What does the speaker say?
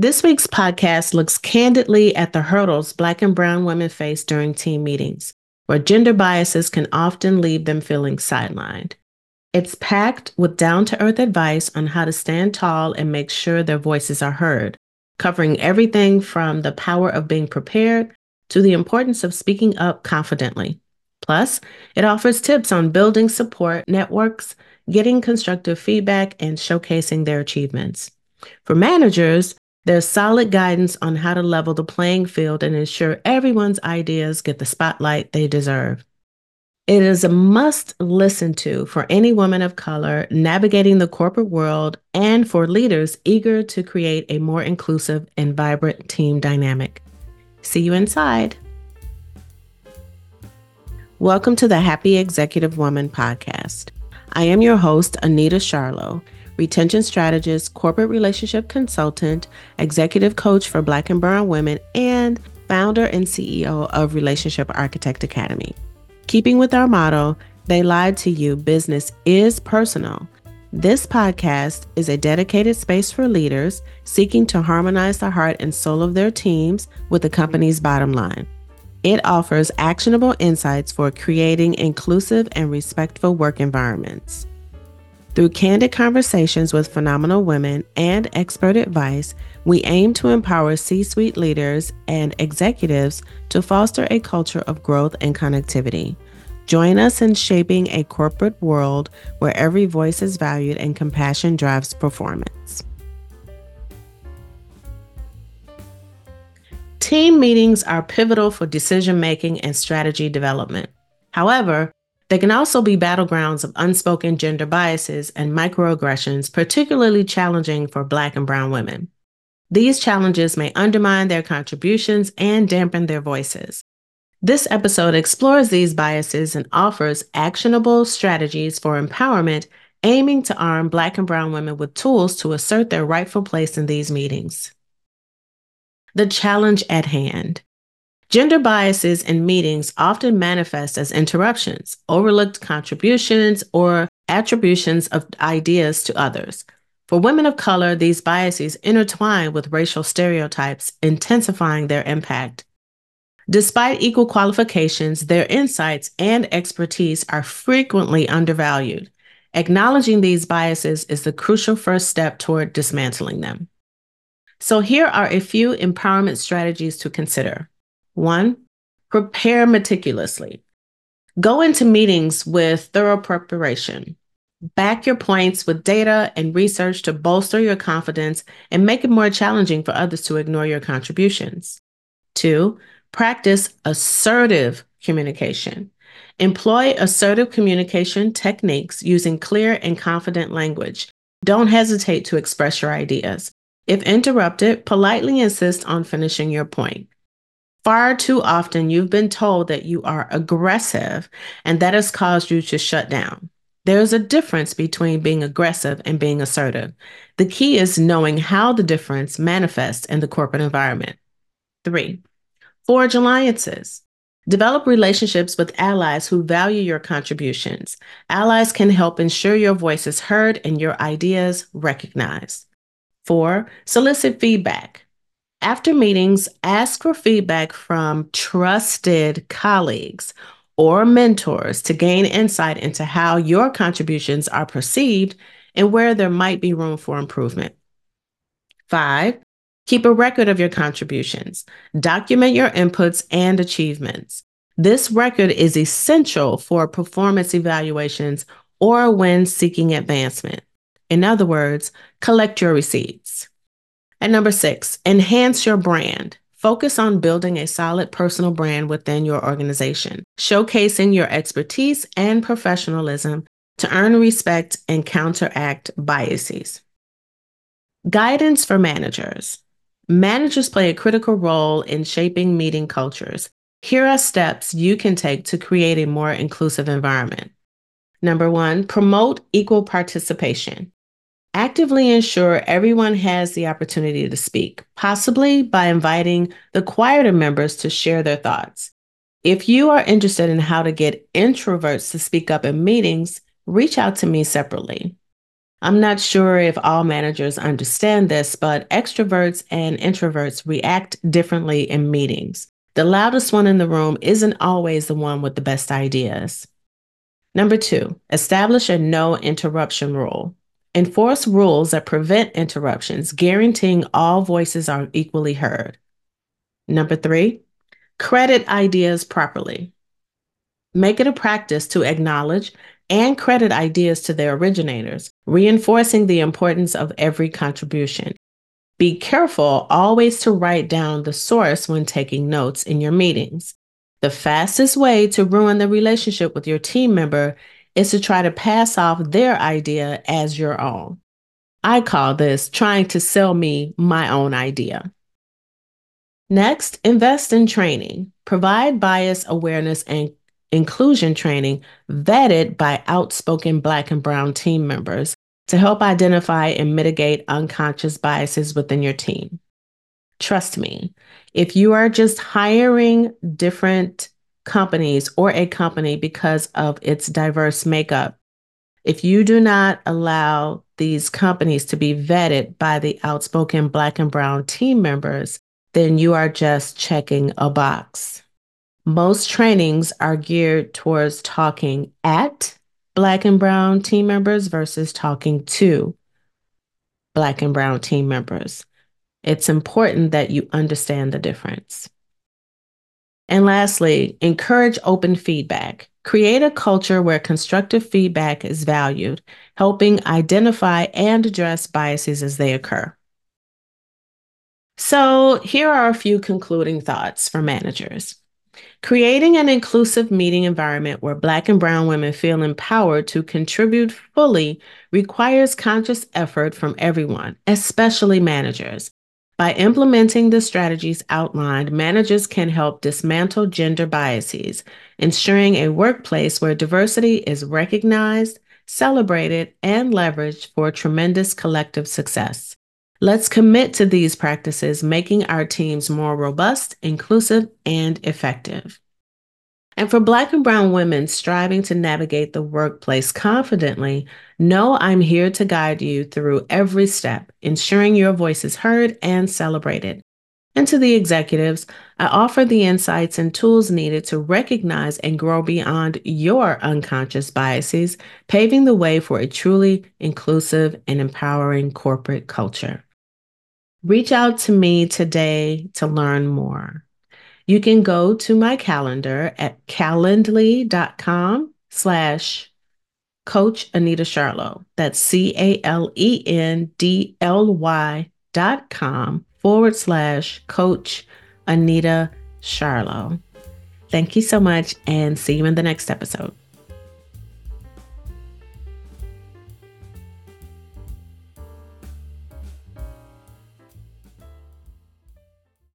This week's podcast looks candidly at the hurdles Black and Brown women face during team meetings, where gender biases can often leave them feeling sidelined. It's packed with down to earth advice on how to stand tall and make sure their voices are heard, covering everything from the power of being prepared to the importance of speaking up confidently. Plus, it offers tips on building support networks, getting constructive feedback, and showcasing their achievements. For managers, there's solid guidance on how to level the playing field and ensure everyone's ideas get the spotlight they deserve. It is a must listen to for any woman of color navigating the corporate world and for leaders eager to create a more inclusive and vibrant team dynamic. See you inside. Welcome to the Happy Executive Woman podcast. I am your host, Anita Charlo retention strategist, corporate relationship consultant, executive coach for Black and Brown women, and founder and CEO of Relationship Architect Academy. Keeping with our motto, they lied to you, business is personal. This podcast is a dedicated space for leaders seeking to harmonize the heart and soul of their teams with the company's bottom line. It offers actionable insights for creating inclusive and respectful work environments. Through candid conversations with phenomenal women and expert advice, we aim to empower C suite leaders and executives to foster a culture of growth and connectivity. Join us in shaping a corporate world where every voice is valued and compassion drives performance. Team meetings are pivotal for decision making and strategy development. However, they can also be battlegrounds of unspoken gender biases and microaggressions, particularly challenging for Black and Brown women. These challenges may undermine their contributions and dampen their voices. This episode explores these biases and offers actionable strategies for empowerment, aiming to arm Black and Brown women with tools to assert their rightful place in these meetings. The challenge at hand. Gender biases in meetings often manifest as interruptions, overlooked contributions, or attributions of ideas to others. For women of color, these biases intertwine with racial stereotypes, intensifying their impact. Despite equal qualifications, their insights and expertise are frequently undervalued. Acknowledging these biases is the crucial first step toward dismantling them. So, here are a few empowerment strategies to consider. One, prepare meticulously. Go into meetings with thorough preparation. Back your points with data and research to bolster your confidence and make it more challenging for others to ignore your contributions. Two, practice assertive communication. Employ assertive communication techniques using clear and confident language. Don't hesitate to express your ideas. If interrupted, politely insist on finishing your point. Far too often, you've been told that you are aggressive, and that has caused you to shut down. There's a difference between being aggressive and being assertive. The key is knowing how the difference manifests in the corporate environment. Three, forge alliances. Develop relationships with allies who value your contributions. Allies can help ensure your voice is heard and your ideas recognized. Four, solicit feedback. After meetings, ask for feedback from trusted colleagues or mentors to gain insight into how your contributions are perceived and where there might be room for improvement. Five, keep a record of your contributions. Document your inputs and achievements. This record is essential for performance evaluations or when seeking advancement. In other words, collect your receipts. And number six, enhance your brand. Focus on building a solid personal brand within your organization, showcasing your expertise and professionalism to earn respect and counteract biases. Guidance for managers. Managers play a critical role in shaping meeting cultures. Here are steps you can take to create a more inclusive environment. Number one, promote equal participation. Actively ensure everyone has the opportunity to speak, possibly by inviting the quieter members to share their thoughts. If you are interested in how to get introverts to speak up in meetings, reach out to me separately. I'm not sure if all managers understand this, but extroverts and introverts react differently in meetings. The loudest one in the room isn't always the one with the best ideas. Number two, establish a no interruption rule. Enforce rules that prevent interruptions, guaranteeing all voices are equally heard. Number three, credit ideas properly. Make it a practice to acknowledge and credit ideas to their originators, reinforcing the importance of every contribution. Be careful always to write down the source when taking notes in your meetings. The fastest way to ruin the relationship with your team member is to try to pass off their idea as your own. I call this trying to sell me my own idea. Next, invest in training. Provide bias awareness and inclusion training vetted by outspoken Black and Brown team members to help identify and mitigate unconscious biases within your team. Trust me, if you are just hiring different companies or a company because of its diverse makeup, if you do not allow these companies to be vetted by the outspoken Black and Brown team members, then you are just checking a box. Most trainings are geared towards talking at Black and Brown team members versus talking to Black and Brown team members. It's important that you understand the difference. And lastly, encourage open feedback. Create a culture where constructive feedback is valued, helping identify and address biases as they occur. So, here are a few concluding thoughts for managers. Creating an inclusive meeting environment where Black and Brown women feel empowered to contribute fully requires conscious effort from everyone, especially managers. By implementing the strategies outlined, managers can help dismantle gender biases, ensuring a workplace where diversity is recognized, celebrated, and leveraged for tremendous collective success. Let's commit to these practices, making our teams more robust, inclusive, and effective. And for Black and Brown women striving to navigate the workplace confidently, know I'm here to guide you through every step, ensuring your voice is heard and celebrated. And to the executives, I offer the insights and tools needed to recognize and grow beyond your unconscious biases, paving the way for a truly inclusive and empowering corporate culture. Reach out to me today to learn more. You can go to my calendar at calendly.com slash Coach Anita Charlo. That's C A L E N D L Y dot com forward slash Coach Anita Charlo. Thank you so much and see you in the next episode.